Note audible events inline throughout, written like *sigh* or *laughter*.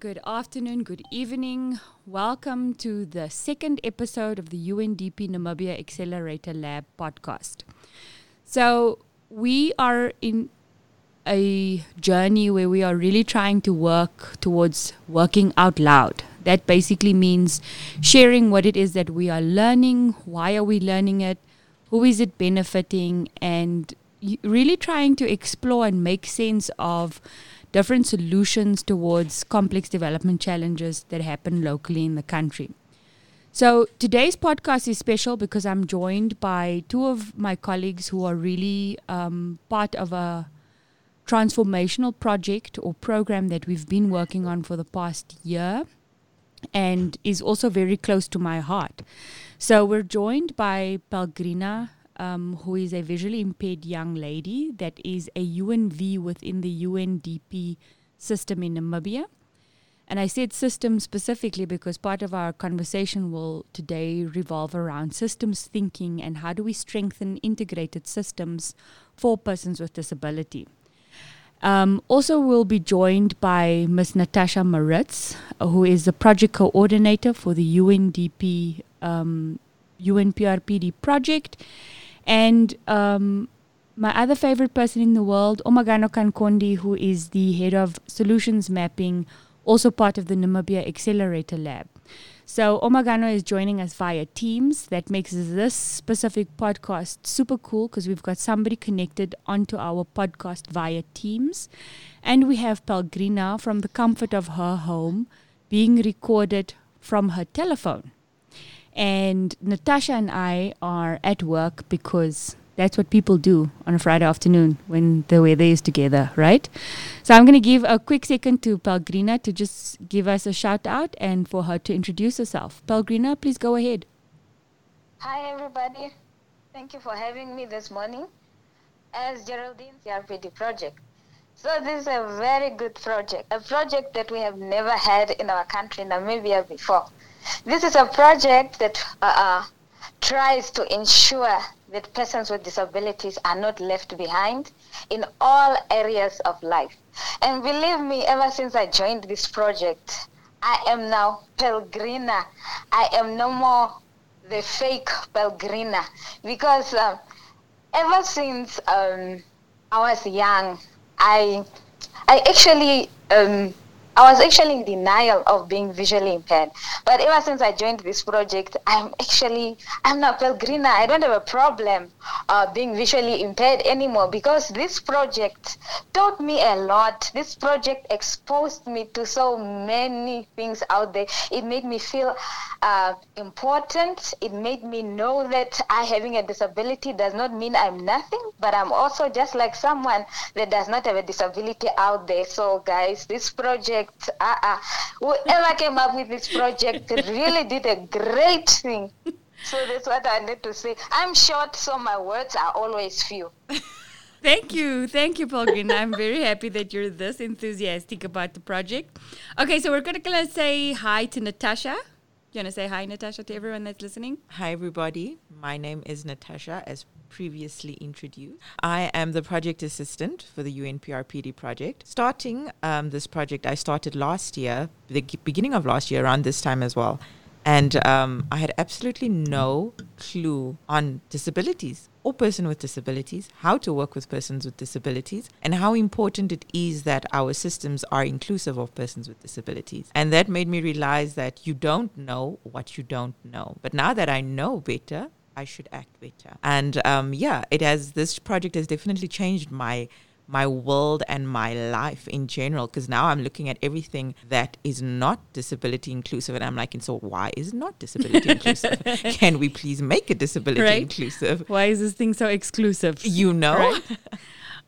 good afternoon, good evening. Welcome to the second episode of the UNDP Namibia Accelerator Lab podcast. So, we are in a journey where we are really trying to work towards working out loud. That basically means sharing what it is that we are learning, why are we learning it, who is it benefiting, and really trying to explore and make sense of different solutions towards complex development challenges that happen locally in the country. So today's podcast is special because I'm joined by two of my colleagues who are really um, part of a transformational project or program that we've been working on for the past year and is also very close to my heart. So we're joined by Pelgrina um, who is a visually impaired young lady that is a UNV within the UNDP system in Namibia. And I said system specifically because part of our conversation will today revolve around systems thinking and how do we strengthen integrated systems for persons with disability. Um, also, we'll be joined by Ms. Natasha Maritz, who is the project coordinator for the UNDP um, UNPRPD project and um, my other favorite person in the world, Omagano Kankondi, who is the head of solutions mapping, also part of the Namibia Accelerator Lab. So Omagano is joining us via Teams. That makes this specific podcast super cool because we've got somebody connected onto our podcast via Teams. And we have Pelgrina from the comfort of her home being recorded from her telephone. And Natasha and I are at work because that's what people do on a Friday afternoon when the weather is together, right? So I'm going to give a quick second to Pelgrina to just give us a shout out and for her to introduce herself. Pelgrina, please go ahead. Hi, everybody. Thank you for having me this morning as Geraldine CRPD project. So this is a very good project, a project that we have never had in our country, Namibia, before. This is a project that uh, uh, tries to ensure that persons with disabilities are not left behind in all areas of life. And believe me, ever since I joined this project, I am now Pelgrina. I am no more the fake Pelgrina because uh, ever since um, I was young, I I actually um, I was actually in denial of being visually impaired. But ever since I joined this project, I'm actually, I'm not Pelgrina. I don't have a problem uh, being visually impaired anymore because this project taught me a lot. This project exposed me to so many things out there. It made me feel uh, important. It made me know that I having a disability does not mean I'm nothing, but I'm also just like someone that does not have a disability out there. So guys, this project project. Uh-uh. Whoever came up with this project really did a great thing. So that's what I need to say. I'm short, so my words are always few. *laughs* Thank you. Thank you, Pelgrin. I'm very happy that you're this enthusiastic about the project. Okay, so we're going to say hi to Natasha. You want to say hi, Natasha, to everyone that's listening? Hi, everybody. My name is Natasha, as previously introduced. I am the project assistant for the UNPRPD project. Starting um, this project, I started last year, the beginning of last year, around this time as well. And um, I had absolutely no clue on disabilities or person with disabilities, how to work with persons with disabilities, and how important it is that our systems are inclusive of persons with disabilities. And that made me realize that you don't know what you don't know. But now that I know better, I should act better. And um, yeah, it has, this project has definitely changed my my world and my life in general because now I'm looking at everything that is not disability inclusive and I'm like, and so why is it not disability *laughs* inclusive? Can we please make it disability right? inclusive? Why is this thing so exclusive? You know? Right? *laughs*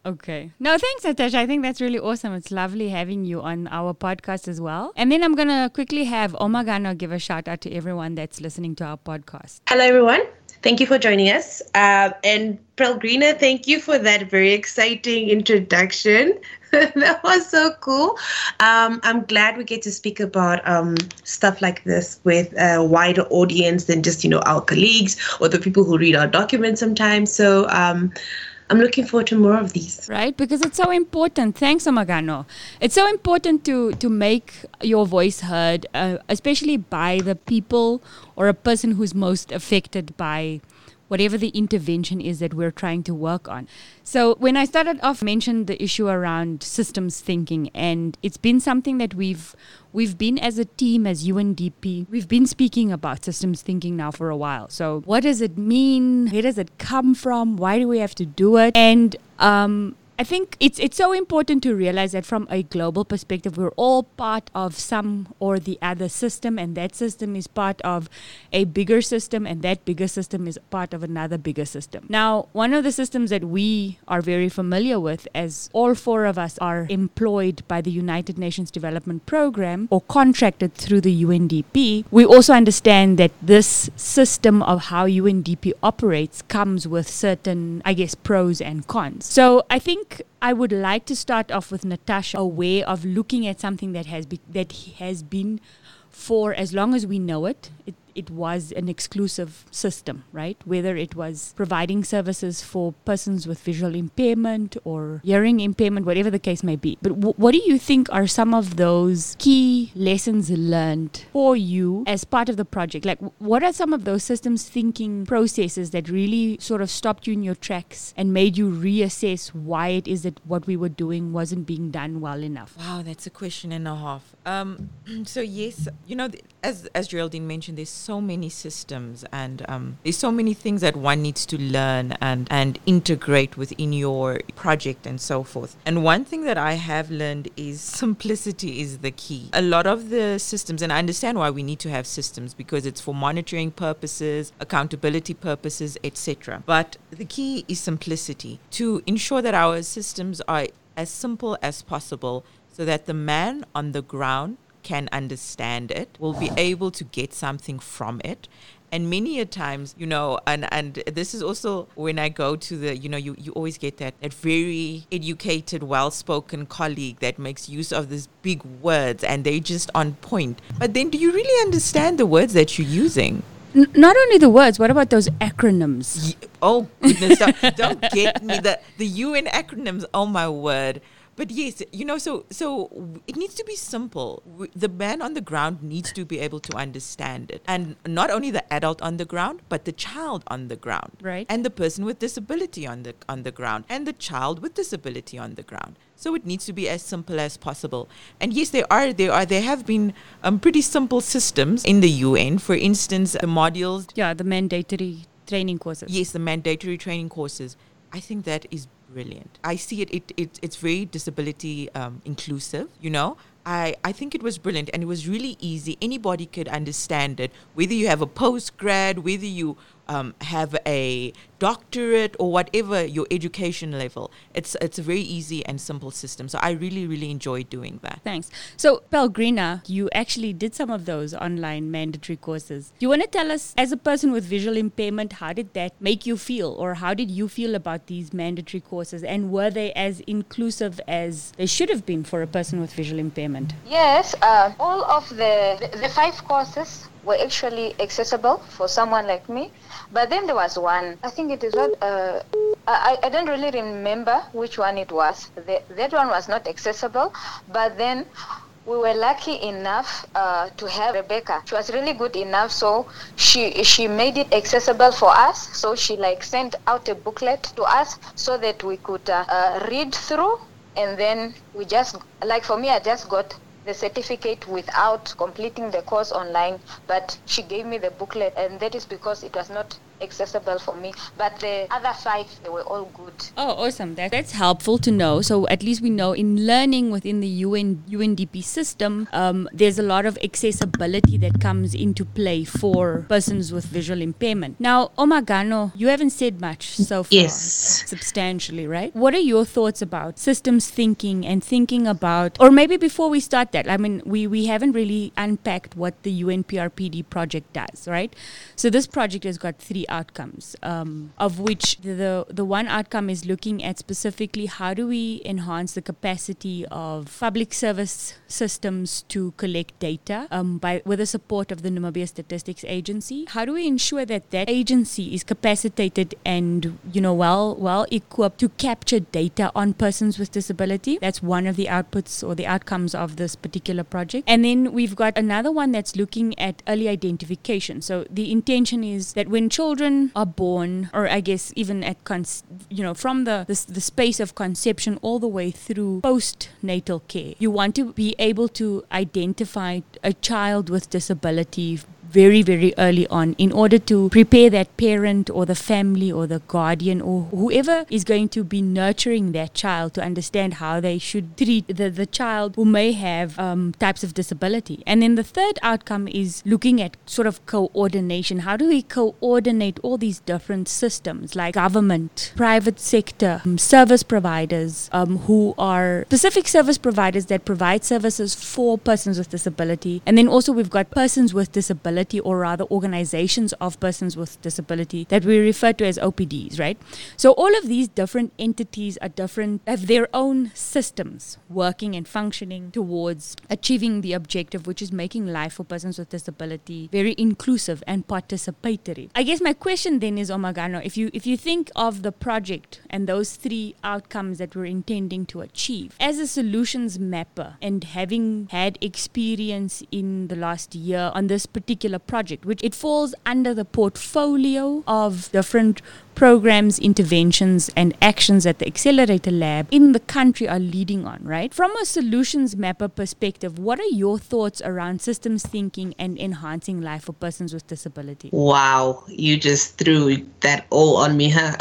Okay. No, thanks, Natasha. I think that's really awesome. It's lovely having you on our podcast as well. And then I'm going to quickly have Omagano give a shout out to everyone that's listening to our podcast. Hello, everyone. Thank you for joining us. Uh, and Pelgrina, thank you for that very exciting introduction. *laughs* that was so cool. Um, I'm glad we get to speak about um, stuff like this with a wider audience than just, you know, our colleagues or the people who read our documents sometimes. So um, I'm looking forward to more of these. Right, because it's so important. Thanks, Omagano. It's so important to to make your voice heard, uh, especially by the people or a person who's most affected by whatever the intervention is that we're trying to work on. So when I started off, mentioned the issue around systems thinking, and it's been something that we've we've been as a team as UNDP. We've been speaking about systems thinking now for a while. So what does it mean? Where does it come from? Why do we have to do it? And um, I think it's it's so important to realize that from a global perspective, we're all part of some or the other system, and that system is part of a bigger system, and that bigger system is part of another bigger system. Now, one of the systems that we are very familiar with, as all four of us are employed by the United Nations Development Program or contracted through the UNDP, we also understand that this system of how UNDP operates comes with certain, I guess, pros and cons. So I think I would like to start off with Natasha, a way of looking at something that has be, that has been for as long as we know it, it it was an exclusive system, right? Whether it was providing services for persons with visual impairment or hearing impairment, whatever the case may be. But w- what do you think are some of those key lessons learned for you as part of the project? Like, w- what are some of those systems thinking processes that really sort of stopped you in your tracks and made you reassess why it is that what we were doing wasn't being done well enough? Wow, that's a question and a half. Um, *clears throat* so yes, you know, as as Geraldine mentioned, there's so many systems and um, there's so many things that one needs to learn and and integrate within your project and so forth. And one thing that I have learned is simplicity is the key. A lot of the systems, and I understand why we need to have systems because it's for monitoring purposes, accountability purposes, etc. But the key is simplicity to ensure that our systems are as simple as possible so that the man on the ground can understand it, will be able to get something from it. And many a times, you know, and, and this is also when I go to the, you know, you, you always get that, that very educated, well spoken colleague that makes use of these big words and they just on point. But then do you really understand the words that you're using? N- not only the words, what about those acronyms? Oh goodness! don't, don't get me the the UN acronyms. Oh my word! But yes, you know, so so it needs to be simple. The man on the ground needs to be able to understand it, and not only the adult on the ground, but the child on the ground, Right. And the person with disability on the on the ground, and the child with disability on the ground. So it needs to be as simple as possible. And yes, there are there are there have been um, pretty simple systems in the UN. For instance, the modules Yeah, the mandatory training courses. Yes, the mandatory training courses. I think that is brilliant. I see it. It, it it's very disability um, inclusive. You know, I I think it was brilliant, and it was really easy. Anybody could understand it. Whether you have a post grad, whether you um, have a doctorate or whatever your education level, it's it's a very easy and simple system. So I really really enjoy doing that. Thanks. So, Pelgrina, you actually did some of those online mandatory courses. Do you want to tell us, as a person with visual impairment, how did that make you feel, or how did you feel about these mandatory courses, and were they as inclusive as they should have been for a person with visual impairment? Yes, uh, all of the, the the five courses were actually accessible for someone like me. But then there was one. I think it is what uh, I, I don't really remember which one it was. The, that one was not accessible. But then we were lucky enough uh, to have Rebecca. She was really good enough, so she she made it accessible for us. So she like sent out a booklet to us so that we could uh, uh, read through, and then we just like for me, I just got the certificate without completing the course online but she gave me the booklet and that is because it was not accessible for me but the other five they were all good Oh, awesome. That, that's helpful to know. So at least we know in learning within the UN, UNDP system, um, there's a lot of accessibility that comes into play for persons with visual impairment. Now, Omagano, you haven't said much so far. Yes. Substantially, right? What are your thoughts about systems thinking and thinking about, or maybe before we start that. I mean, we, we haven't really unpacked what the UNPRPD project does, right? So this project has got three outcomes, um, of which the the one outcome is looking at specifically how do we enhance the capacity of public service systems to collect data um, by with the support of the Namibia Statistics Agency. How do we ensure that that agency is capacitated and you know well well equipped to capture data on persons with disability? That's one of the outputs or the outcomes of this particular project. And then we've got another one that's looking at early identification. So the intention is that when children are born, or I guess even at con- you know from the, the the space of conception all the way through postnatal care, you want to be able to identify a child with disability very, very early on in order to prepare that parent or the family or the guardian or whoever is going to be nurturing that child to understand how they should treat the, the child who may have um, types of disability. And then the third outcome is looking at sort of coordination. How do we coordinate all these different systems like government, private sector, um, service providers um, who are specific service providers that provide services for persons with disability. And then also we've got persons with disability disability, or rather organizations of persons with disability that we refer to as OPDs, right? So all of these different entities are different, have their own systems working and functioning towards achieving the objective, which is making life for persons with disability very inclusive and participatory. I guess my question then is, Omagano, if you if you think of the project and those three outcomes that we're intending to achieve as a solutions mapper and having had experience in the last year on this particular particular project, which it falls under the portfolio of different programs, interventions, and actions that the Accelerator Lab in the country are leading on, right? From a solutions mapper perspective, what are your thoughts around systems thinking and enhancing life for persons with disability? Wow, you just threw that all on me, huh?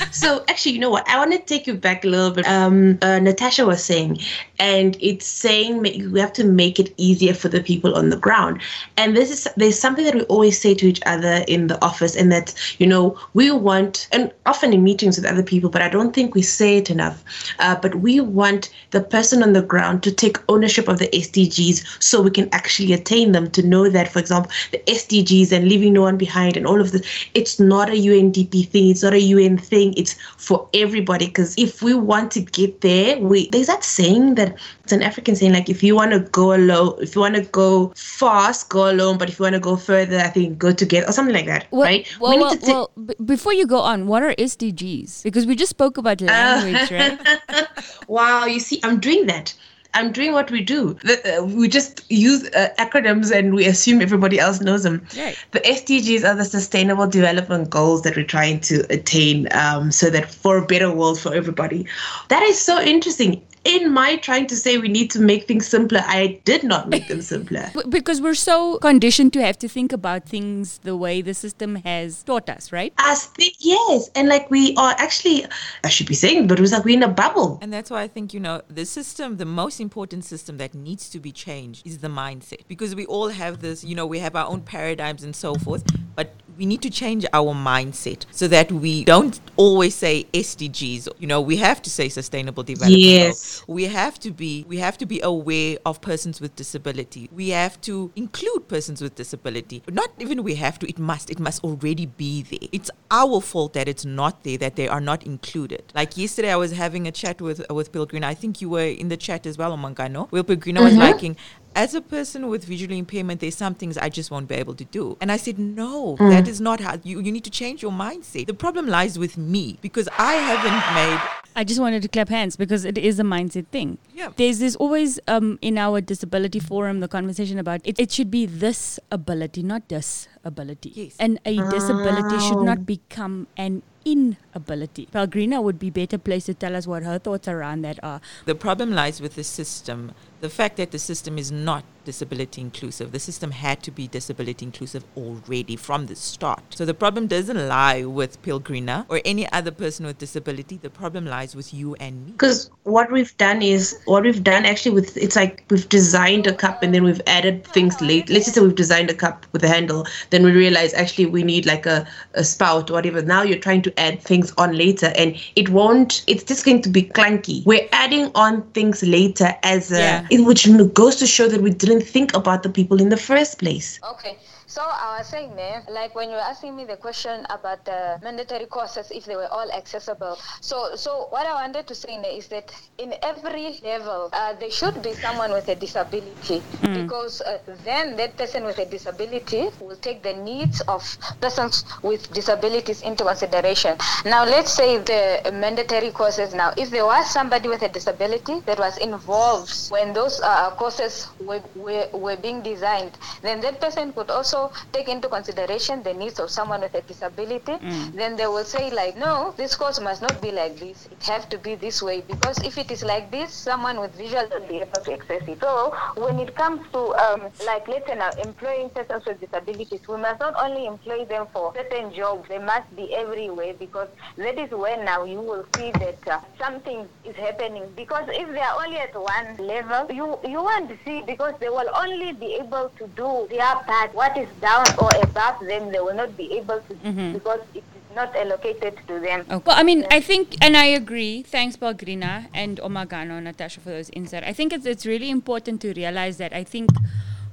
*laughs* so, actually, you know what? I want to take you back a little bit. Um, uh, Natasha was saying, and it's saying we have to make it easier for the people on the ground. And this is there's something that we always say to each other in the office, and that you know we want, and often in meetings with other people, but I don't think we say it enough. Uh, but we want the person on the ground to take ownership of the SDGs, so we can actually attain them. To know that, for example, the SDGs and leaving no one behind, and all of this, it's not a UNDP thing, it's not a UN thing, it's for everybody. Because if we want to get there, we there's that saying that it's an African saying like if you want to go alone, if you want to go fast, go alone, but if you want to go further, I think go together or something like that, well, right? Well, we well, well before you go on, what are SDGs? Because we just spoke about language, uh, right? *laughs* wow, you see, I'm doing that. I'm doing what we do. The, uh, we just use uh, acronyms and we assume everybody else knows them. Right. The SDGs are the Sustainable Development Goals that we're trying to attain um, so that for a better world for everybody. That is so interesting in my trying to say we need to make things simpler, I did not make them *laughs* simpler. because we're so conditioned to have to think about things the way the system has taught us, right? As the, yes, and like we are actually, I should be saying, but it was like we're in a bubble. And that's why I think, you know, the system, the most important system that needs to be changed is the mindset. Because we all have this, you know, we have our own paradigms and so forth, but we need to change our mindset so that we don't always say SDGs. You know, we have to say sustainable development. Yes. We have to be we have to be aware of persons with disability. We have to include persons with disability. Not even we have to, it must. It must already be there. It's our fault that it's not there, that they are not included. Like yesterday I was having a chat with with Pilgrina. I think you were in the chat as well, Omagano. Where Pilgrina mm-hmm. was liking as a person with visual impairment, there's some things I just won't be able to do. And I said, no, mm. that is not how you, you need to change your mindset. The problem lies with me because I haven't made. I just wanted to clap hands because it is a mindset thing. Yeah. There's this always um, in our disability forum the conversation about it, it should be this ability, not disability. Yes. And a disability should not become an inability. Pelgrina would be better placed to tell us what her thoughts around that are. The problem lies with the system. The fact that the system is not disability inclusive. The system had to be disability inclusive already from the start. So the problem doesn't lie with Pilgrina or any other person with disability. The problem lies with you and me. Because what we've done is what we've done actually with it's like we've designed a cup and then we've added things late. Let's just say we've designed a cup with a handle, then we realize actually we need like a, a spout or whatever. Now you're trying to add things on later and it won't it's just going to be clunky. We're adding on things later as a Yeah. In which goes to show that we didn't think about the people in the first place. Okay. So I was saying there, like when you were asking me the question about the mandatory courses, if they were all accessible. So, so what I wanted to say is that in every level, uh, there should be someone with a disability, because uh, then that person with a disability will take the needs of persons with disabilities into consideration. Now, let's say the mandatory courses. Now, if there was somebody with a disability that was involved when those uh, courses were, were, were being designed, then that person could also take into consideration the needs of someone with a disability. Then they will say like, no, this course must not be like this. It have to be this way because if it is like this, someone with visual will be able to access it. So when it comes to um, like let's say now employing persons with disabilities, we must not only employ them for certain jobs. They must be everywhere because that is where now you will see that uh, something is happening. Because if they are only at one level, you you won't see because they will only be able to do their part. What is down or above them, they will not be able to do because it is not allocated to them. Oh, Well, I mean, I think, and I agree. Thanks, Pelgrina and Omagano, Natasha, for those insights. I think it's, it's really important to realize that I think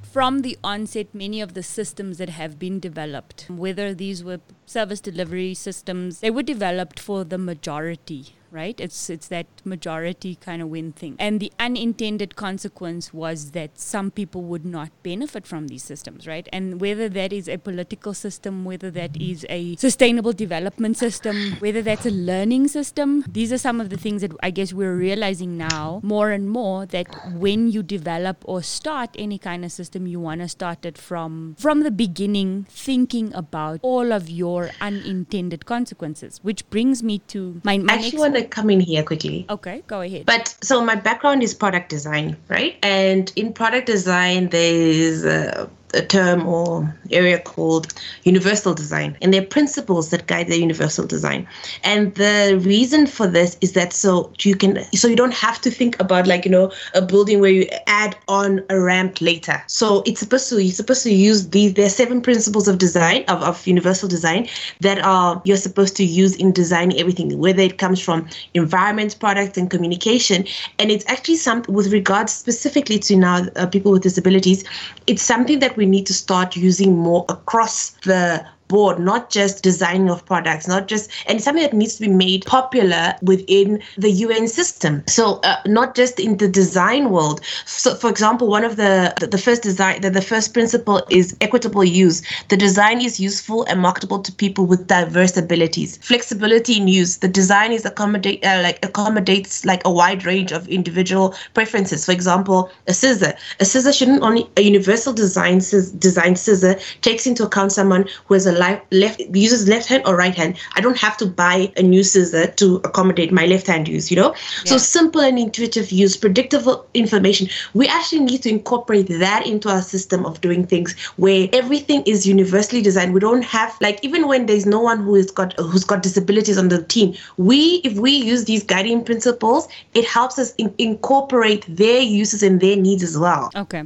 from the onset, many of the systems that have been developed, whether these were service delivery systems, they were developed for the majority. Right, it's it's that majority kind of win thing, and the unintended consequence was that some people would not benefit from these systems, right? And whether that is a political system, whether that is a sustainable development system, whether that's a learning system, these are some of the things that I guess we're realizing now more and more that when you develop or start any kind of system, you want to start it from from the beginning, thinking about all of your unintended consequences. Which brings me to my, my next. want to come in here quickly. okay, go ahead. But so my background is product design, right? And in product design, there's a, a term or area called universal design, and there are principles that guide the universal design. And the reason for this is that so you can, so you don't have to think about like you know a building where you add on a ramp later. So it's supposed to you're supposed to use these. There are seven principles of design of, of universal design that are you're supposed to use in designing everything, whether it comes from environment, product, and communication. And it's actually something with regards specifically to now uh, people with disabilities. It's something that we need to start using more across the board, not just designing of products, not just, and something that needs to be made popular within the UN system. So uh, not just in the design world. So for example, one of the the, the first design, the, the first principle is equitable use. The design is useful and marketable to people with diverse abilities. Flexibility in use. The design is accommodate uh, like accommodates like a wide range of individual preferences. For example, a scissor. A scissor shouldn't only a universal design design scissor takes into account someone who has a li- left uses left hand or right hand. I don't have to buy a new scissor to accommodate my left hand use. You know, so simple and intuitive use, predictable information. We actually need to incorporate that into our system of doing things where everything is universally designed. We don't have like even when there's no one who has got who's got disabilities on the team. We if we use these guiding principles, it helps us in- incorporate their uses and their needs as well. Okay.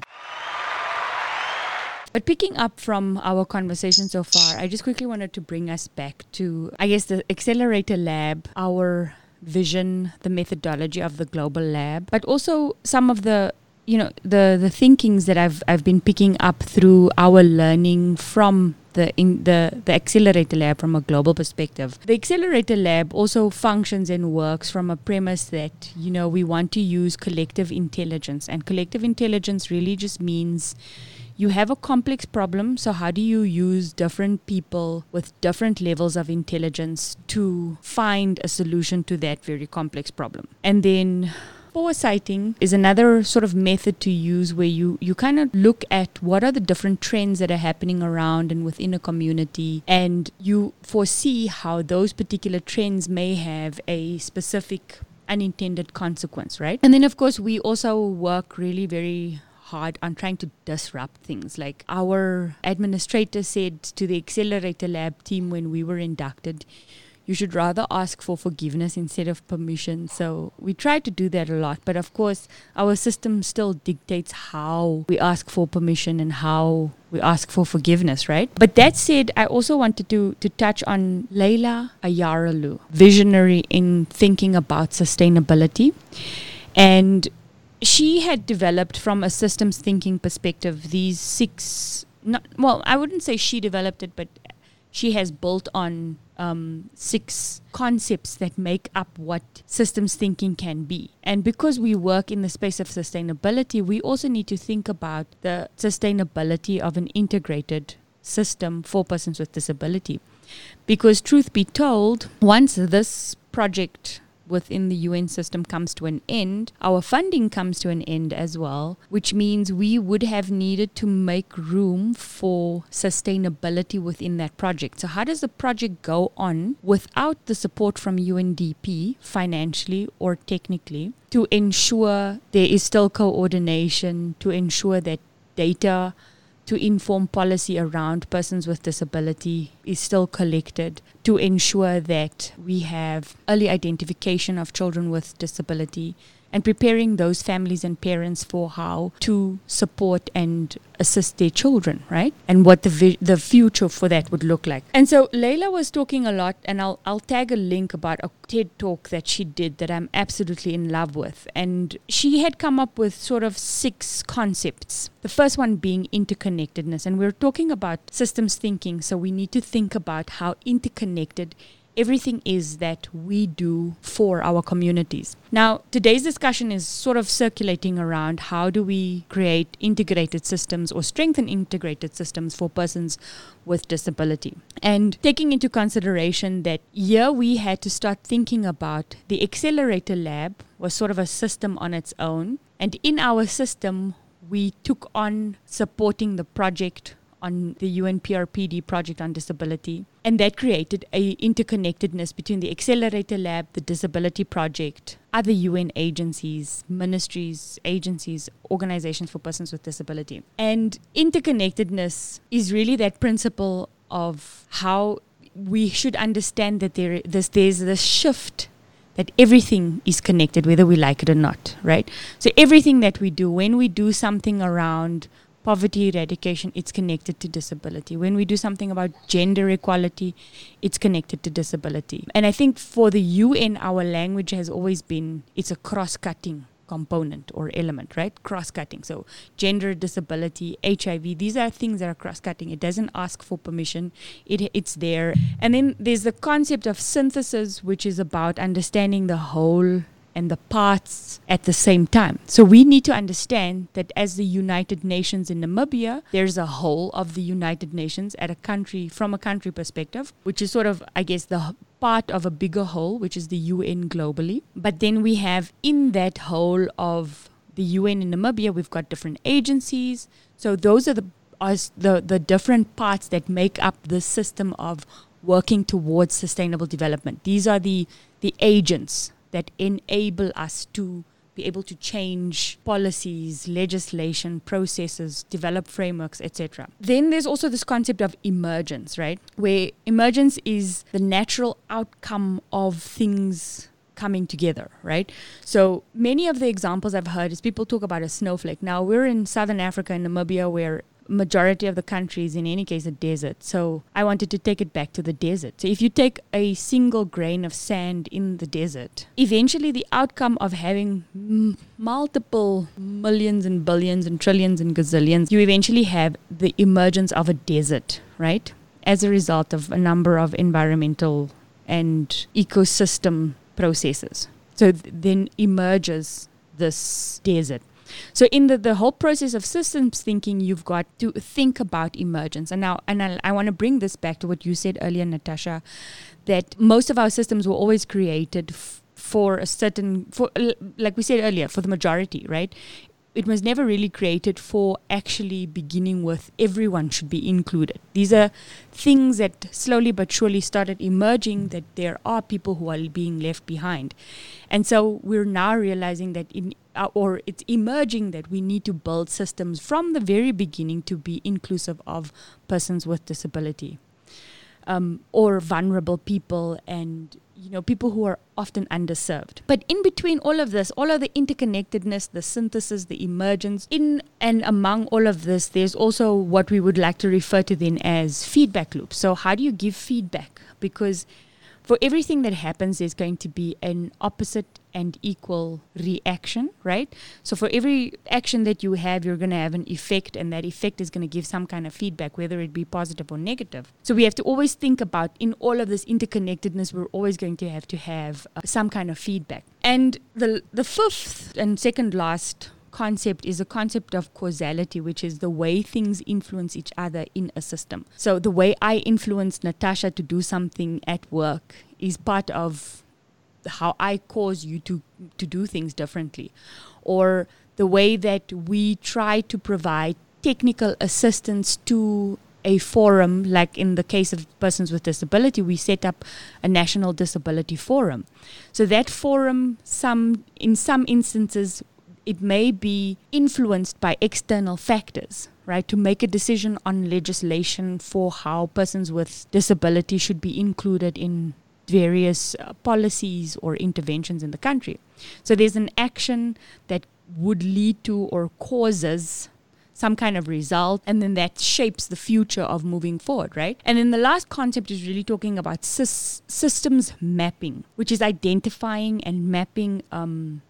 But picking up from our conversation so far, I just quickly wanted to bring us back to, I guess, the Accelerator Lab, our vision, the methodology of the global lab, but also some of the you know the the thinkings that I've I've been picking up through our learning from the in the the accelerator lab from a global perspective. The accelerator lab also functions and works from a premise that you know we want to use collective intelligence and collective intelligence really just means you have a complex problem so how do you use different people with different levels of intelligence to find a solution to that very complex problem? And then foresighting is another sort of method to use where you you kind of look at what are the different trends that are happening around and within a community and you foresee how those particular trends may have a specific unintended consequence right? And then of course we also work really very hard on trying to disrupt things. Like our administrator said to the Accelerator Lab team when we were inducted, you should rather ask for forgiveness instead of permission. So we try to do that a lot. But of course, our system still dictates how we ask for permission and how we ask for forgiveness, right? But that said, I also wanted to, to touch on Leyla Acaroglu, visionary in thinking about sustainability. And she had developed from a systems thinking perspective these six not well i wouldn't say she developed it but she has built on um, six concepts that make up what systems thinking can be. And because we work in the space of sustainability, we also need to think about the sustainability of an integrated system for persons with disability. Because, truth be told, once this project within the UN system comes to an end, our funding comes to an end as well, which means we would have needed to make room for sustainability within that project. So, how does the project go on without the support from UNDP financially or technically to ensure there is still coordination, to ensure that data to inform policy around persons with disability is still collected to ensure that we have early identification of children with disability and preparing those families and parents for how to support and assist their children, right? And what the vi- the future for that would look like. And so Leyla was talking a lot, and I'll I'll tag a link about a TED talk that she did that I'm absolutely in love with. And she had come up with sort of six concepts. The first one being interconnectedness, and we're talking about systems thinking, so we need to think about how interconnected everything is that we do for our communities. Now, today's discussion is sort of circulating around how do we create integrated systems or strengthen integrated systems for persons with disability. And taking into consideration that here we had to start thinking about the accelerator lab was sort of a system on its own. And in our system, we took on supporting the project on the UNPRPD project on disability. And that created a interconnectedness between the Accelerator Lab, the Disability Project, other UN agencies, ministries, agencies, organizations for persons with disability. And interconnectedness is really that principle of how we should understand that there this there's this shift that everything is connected whether we like it or not right so everything that we do when we do something around poverty eradication, it's connected to disability. When we do something about gender equality, it's connected to disability. And I think for the UN, our language has always been it's a cross cutting component or element, right? Cross cutting. So, gender, disability, HIV, these are things that are cross cutting. It doesn't ask for permission, it, it's there. And then there's the concept of synthesis, which is about understanding the whole and the parts at the same time. So we need to understand that as the United Nations in Namibia, there's a whole of the United Nations at a country from a country perspective, which is sort of I guess the part of a bigger whole, which is the UN globally. But then we have in that whole of the UN in Namibia, we've got different agencies. So those are the as the, the different parts that make up the system of working towards sustainable development. These are the the agents that enable us to be able to change policies, legislation, processes, develop frameworks, etc. Then there's also this concept of emergence, right? Where emergence is the natural outcome of things coming together, right? So many of the examples I've heard is people talk about a snowflake. Now we're in southern Africa in Namibia where majority of the country is in any case a desert. So I wanted to take it back to the desert. So if you take a single grain of sand in the desert, eventually the outcome of having m- multiple millions and billions and trillions and gazillions, you eventually have the emergence of a desert, right? As a result of a number of environmental and ecosystem processes. So th- then emerges this desert. So in the, the whole process of systems thinking, you've got to think about emergence. And now, and I, I want to bring this back to what you said earlier, Natasha, that most of our systems were always created f- for a certain, for like we said earlier, for the majority, right? it was never really created for actually beginning with everyone should be included. These are things that slowly but surely started emerging that there are people who are being left behind. And so we're now realizing that in uh, or it's emerging that we need to build systems from the very beginning to be inclusive of persons with disability um, or vulnerable people and you know people who are often underserved. But in between all of this all of the interconnectedness the synthesis the emergence in and among all of this there's also what we would like to refer to then as feedback loops so how do you give feedback? Because for everything that happens, there's going to be an opposite and equal reaction, right? So for every action that you have, you're going to have an effect, and that effect is going to give some kind of feedback, whether it be positive or negative. So we have to always think about in all of this interconnectedness, we're always going to have to have uh, some kind of feedback. And the the fifth and second last concept is a concept of causality, which is the way things influence each other in a system. So the way I influence Natasha to do something at work is part of how I cause you to to do things differently, or the way that we try to provide technical assistance to a forum, like in the case of persons with disability, we set up a national disability forum. So that forum, some in some instances, it may be influenced by external factors, right? To make a decision on legislation for how persons with disability should be included in various uh, policies or interventions in the country. So there's an action that would lead to or causes some kind of result and then that shapes the future of moving forward right and then the last concept is really talking about systems mapping which is identifying and mapping um,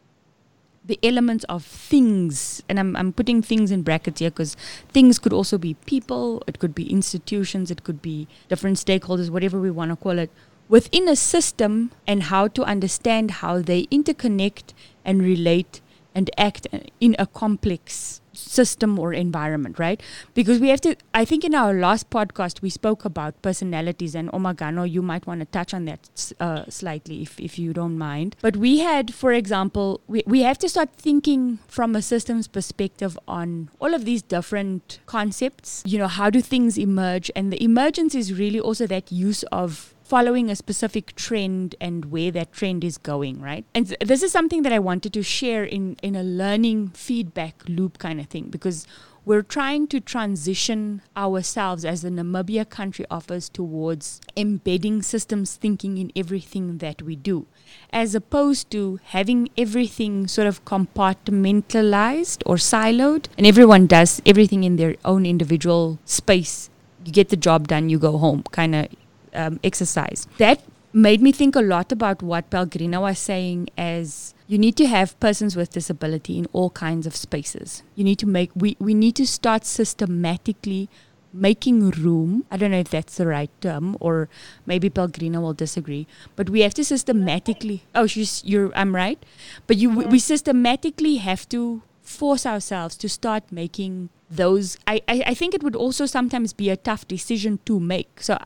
the elements of things, and I'm, I'm putting things in brackets here because things could also be people, it could be institutions, it could be different stakeholders, whatever we want to call it, within a system and how to understand how they interconnect and relate and act in a complex system or environment, right? Because we have to, I think in our last podcast, we spoke about personalities, and Omagano, you might want to touch on that uh, slightly if, if you don't mind. But we had, for example, we, we have to start thinking from a systems perspective on all of these different concepts. You know, how do things emerge? And the emergence is really also that use of following a specific trend and where that trend is going, right? And th- this is something that I wanted to share in, in a learning feedback loop kind of thing because we're trying to transition ourselves as a Namibia country offers towards embedding systems thinking in everything that we do, as opposed to having everything sort of compartmentalized or siloed, and everyone does everything in their own individual space. You get the job done, you go home, kind of um, exercise. That made me think a lot about what Pellegrina was saying as you need to have persons with disability in all kinds of spaces. You need to make we, we need to start systematically making room. I don't know if that's the right term or maybe Pellegrina will disagree, but we have to systematically Oh, she's you're I'm right. But you we systematically have to force ourselves to start making those I, I, I think it would also sometimes be a tough decision to make. So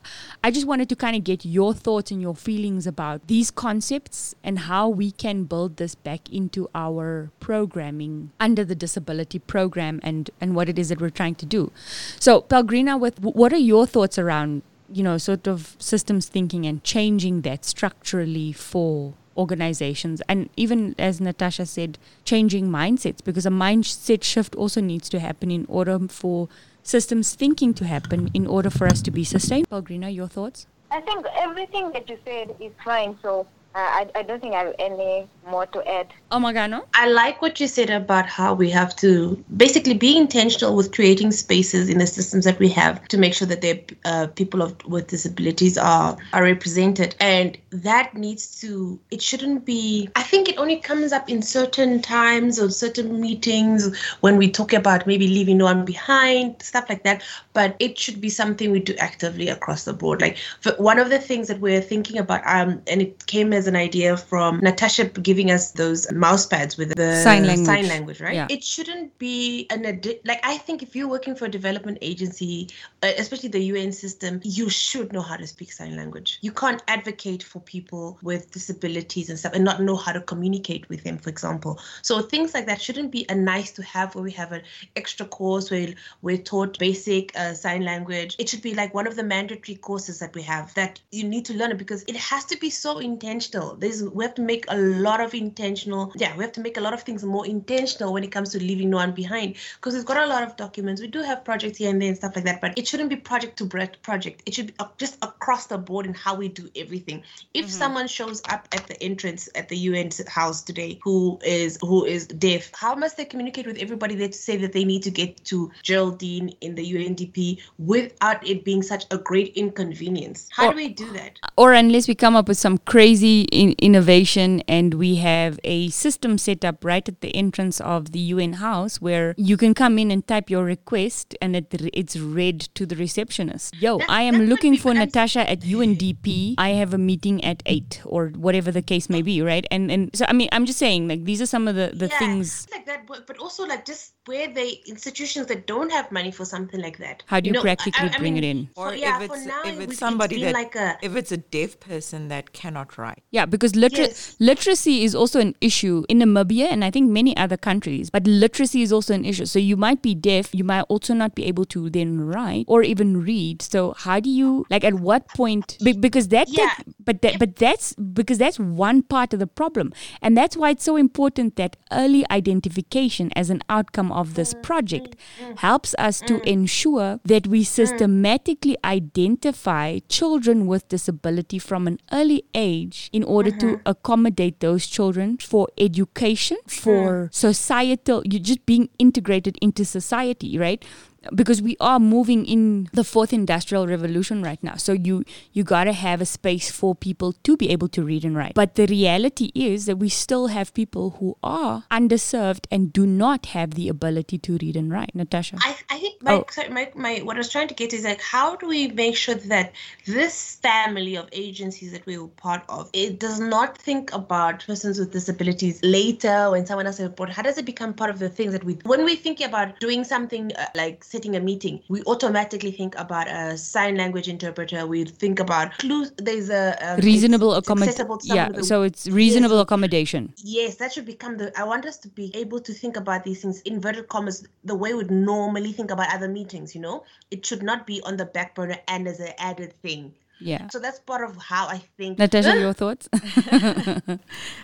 i just wanted to kind of get your thoughts and your feelings about these concepts and how we can build this back into our programming under the disability program and and what it is that we're trying to do. So pellegrina with what are your thoughts around you know sort of systems thinking and changing that structurally for organizations and even as natasha said changing mindsets because a mindset shift also needs to happen in order for systems thinking to happen in order for us to be sustainable. Your thoughts? I think everything that you said is fine so uh, I, I don't think I have any more to add. Oh my God, no? I like what you said about how we have to basically be intentional with creating spaces in the systems that we have to make sure that the uh, people of, with disabilities are are represented, and that needs to. It shouldn't be. I think it only comes up in certain times or certain meetings when we talk about maybe leaving no one behind, stuff like that. But it should be something we do actively across the board. Like one of the things that we're thinking about, um, and it came as an idea from Natasha giving us those mouse pads with the sign language, sign language right? Yeah. It shouldn't be an adi- like I think if you're working for a development agency, uh, especially the UN system, you should know how to speak sign language. You can't advocate for people with disabilities and stuff and not know how to communicate with them, for example. So things like that shouldn't be a nice to have where we have an extra course where we're taught basic uh, sign language. It should be like one of the mandatory courses that we have that you need to learn it because it has to be so intentional there's we have to make a lot of intentional. Yeah, we have to make a lot of things more intentional when it comes to leaving no one behind because we've got a lot of documents. We do have projects here and there and stuff like that, but it shouldn't be project to project. It should be just across the board in how we do everything. If mm-hmm. someone shows up at the entrance at the UN house today who is who is deaf, how must they communicate with everybody there to say that they need to get to Geraldine in the UNDP without it being such a great inconvenience? How or, do we do that? Or unless we come up with some crazy in- innovation and we have a system set up right at the entrance of the UN house where you can come in and type your request and it, it's read to the receptionist. Yo, I am looking for Natasha at UNDP. I have a meeting at 8 or whatever the case may be, right? And and so I mean, I'm just saying like these are some of the the yeah, things like that but, but also like just where they institutions that don't have money for something like that. How do you, you know, practically I, I bring mean, it in? Or yeah, if it's now, if it's somebody it's that like a, if it's a deaf person that cannot write. Yeah, because liter- yes. literacy is also an issue in Namibia and I think many other countries. But literacy is also an issue. So you might be deaf, you might also not be able to then write or even read. So how do you like at what point? Because that, yeah. Take, but that, but that's because that's one part of the problem, and that's why it's so important that early identification as an outcome of this project helps us to ensure that we systematically identify children with disability from an early age in order to mm-hmm. accommodate those children for education, for societal, you just being integrated into society, right? Because we are moving in the fourth industrial revolution right now. So you you got to have a space for people to be able to read and write. But the reality is that we still have people who are underserved and do not have the ability to read and write. Natasha. I, I think my, oh. sorry, my, my what i was trying to get is like how do we make sure that this family of agencies that we were part of it does not think about persons with disabilities later when someone else is report how does it become part of the things that we when we think about doing something uh, like a meeting, we automatically think about a sign language interpreter. We think about clues. There's a, um, a reasonable accommodation. Yeah, so it's reasonable yes, accommodation. Yes, that should become the. I want us to be able to think about these things inverted commas the way we'd normally think about other meetings. You know, it should not be on the back burner and as an added thing. Yeah. So that's part of how I think. Natasha, your *laughs* thoughts? *laughs*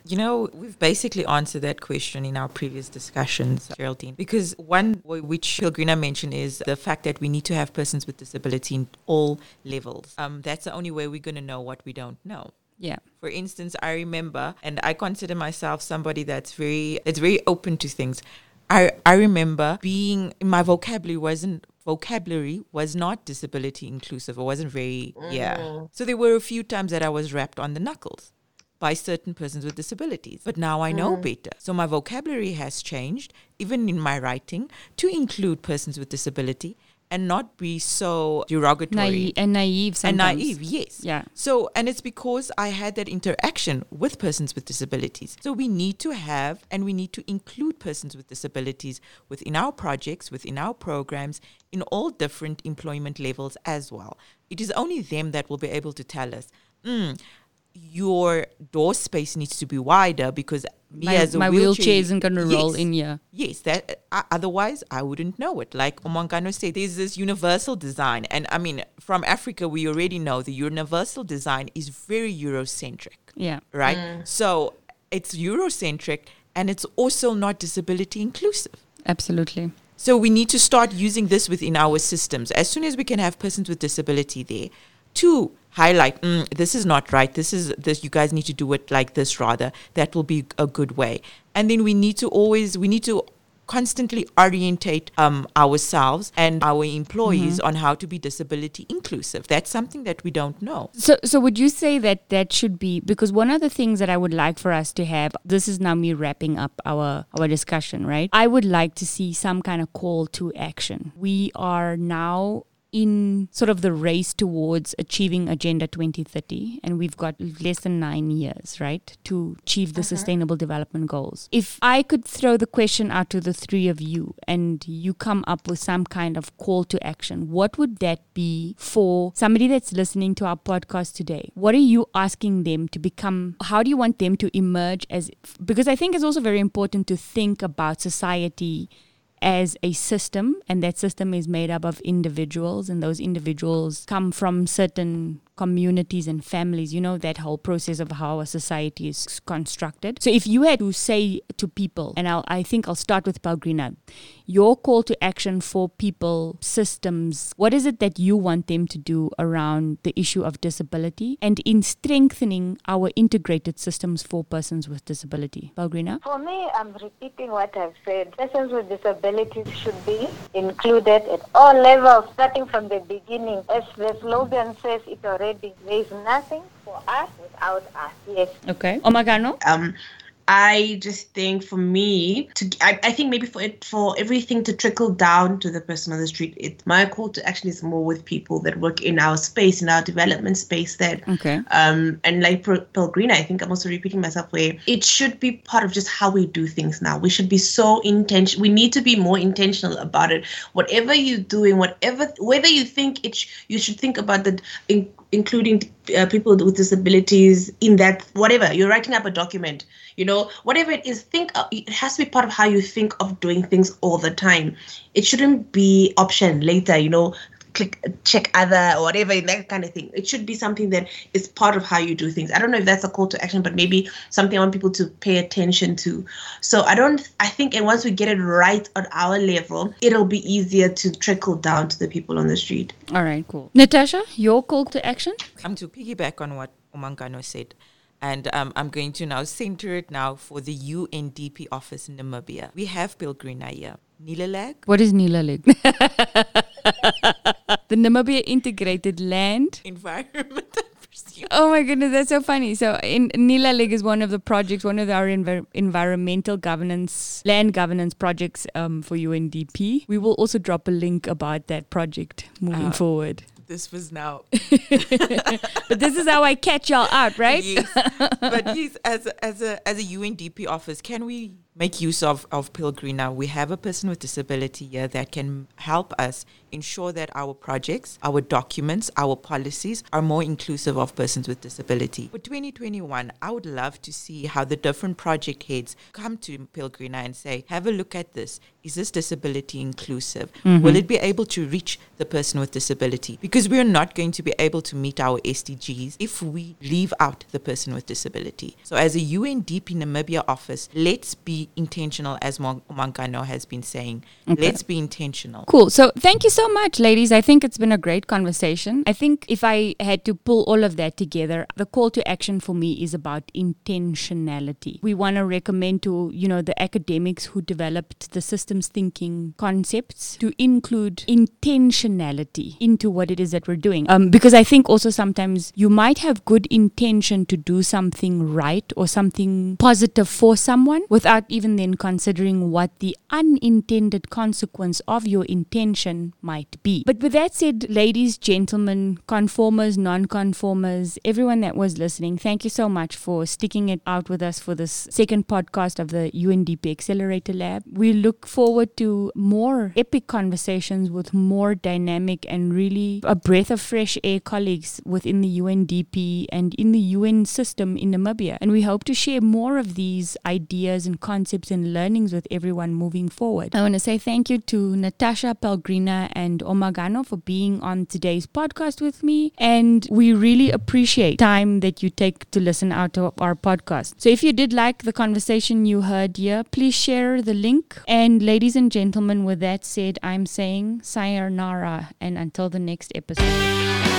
you know, we've basically answered that question in our previous discussions, Geraldine, because one which Pelgrina mentioned is the fact that we need to have persons with disability in all levels. Um, that's the only way we're going to know what we don't know. Yeah. For instance, I remember, and I consider myself somebody that's very that's very open to things. I I remember being my vocabulary wasn't vocabulary was not disability inclusive. It wasn't very, mm. yeah. So there were a few times that I was rapped on the knuckles by certain persons with disabilities. But now I know mm. better. So my vocabulary has changed, even in my writing, to include persons with disability and not be so derogatory. Naive, and naive sometimes. and naive yes. Yeah. So and it's because i had that interaction with persons with disabilities. So we need to have and we need to include persons with disabilities within our projects within our programs in all different employment levels as well. It is only them that will be able to tell us mm, your door space needs to be wider because me my, as a my wheelchair, wheelchair isn't going to yes, roll in here. Yes, that uh, otherwise I wouldn't know it. Like Omagano said, there's this universal design, and I mean, from Africa, we already know the universal design is very Eurocentric. Yeah, right. Mm. So it's Eurocentric, and it's also not disability inclusive. Absolutely. So we need to start using this within our systems as soon as we can have persons with disability there to highlight mm, this is not right this is this you guys need to do it like this rather that will be a good way and then we need to always we need to constantly orientate um, ourselves and our employees mm-hmm. on how to be disability inclusive. That's something that we don't know. So, so would you say that that should be because one of the things that I would like for us to have. This is now me wrapping up our our discussion, right? I would like to see some kind of call to action. We are now in sort of the race towards achieving Agenda 2030, and we've got less than nine years, right, to achieve the uh-huh. Sustainable Development Goals. If I could throw the question out to the three of you and you come up with some kind of call to action, what would that be for somebody that's listening to our podcast today? What are you asking them to become? How do you want them to emerge as? Because I think it's also very important to think about society as a system, and that system is made up of individuals, and those individuals come from certain communities and families. You know, that whole process of how a society is constructed. So if you had to say to people, and I'll, I think I'll start with Pelgrina, your call to action for people, systems, what is it that you want them to do around the issue of disability and in strengthening our integrated systems for persons with disability? Pelgrina? For me, I'm repeating what I've said. Persons with disabilities should be included at all levels, starting from the beginning. As the slogan says it already, there is nothing for us without us. Yes. Okay. Omagano? Um, I just think for me to I, I think maybe for it for everything to trickle down to the person on the street, it my call to action is more with people that work in our space, in our development space that Okay. um and like Pel- Pelgrina, I think I'm also repeating myself where it should be part of just how we do things now. We should be so intention we need to be more intentional about it. Whatever you're doing, whatever whether you think it sh- you should think about the in, including uh, people with disabilities in that whatever you're writing up a document you know whatever it is think of, it has to be part of how you think of doing things all the time. It shouldn't be option later you know click check other or whatever that kind of thing it should be something that is part of how you do things i don't know if that's a call to action but maybe something i want people to pay attention to so i don't i think and once we get it right on our level it'll be easier to trickle down to the people on the street All right, cool. Natasha, your call to action? I'm to piggyback on what Omagano said. And um, I'm going to now center it now for the UNDP office in Namibia. We have Pelgrina here. NILALEG, What is NILALEG? *laughs* *laughs* the Namibia Integrated Land. environment. *laughs* Oh my goodness, that's so funny. So, in Nila NILALEG is one of the projects, one of our envir- environmental governance, land governance projects um, for UNDP. We will also drop a link about that project moving Ah. forward. This was now *laughs* But this is how I catch y'all out, right? Yes. but yes, as a, as a as a UNDP office, can we make use of of Pelgrina? We have a person with disability here that can help us ensure that our projects, our documents, our policies are more inclusive of persons with disability. For 2021, I would love to see how the different project heads come to Pelgrina and say, "Have a look at this. Is this disability inclusive? Mm-hmm. Will it be able to reach the person with disability? Because we are not going to be able to meet our SDGs if we leave out the person with disability. So, as a UNDP Namibia office, let's be intentional, as Mon- Mankano has been saying. Let's be intentional. Cool. So thank you so much, ladies. I think it's been a great conversation. I think if I had to pull all of that together, the call to action for me is about intentionality. We want to recommend to, you know, the academics who developed the systems thinking concepts to include intentionality into what it is that we're doing. Um, because I think also sometimes you might have good intention to do something right or something positive for someone without even then considering what the unintended consequence of your intention might be. But with that said, ladies, gentlemen, conformers, non-conformers, everyone that was listening, thank you so much for sticking it out with us for this second podcast of the UNDP Accelerator Lab. We look forward to more epic conversations with more dynamic and really a breath of fresh air colleagues within the UNDP and in the UN system in Namibia. And we hope to share more of these ideas and concepts and learnings with everyone moving forward. I want to say thank you to Natasha Pelgrina and Omagano for being on today's podcast with me. And we really appreciate time that you take to listen out to our podcast. So if you did like the conversation you heard here, please share the link. And ladies and gentlemen, with that said, I'm saying sayonara and until the next episode.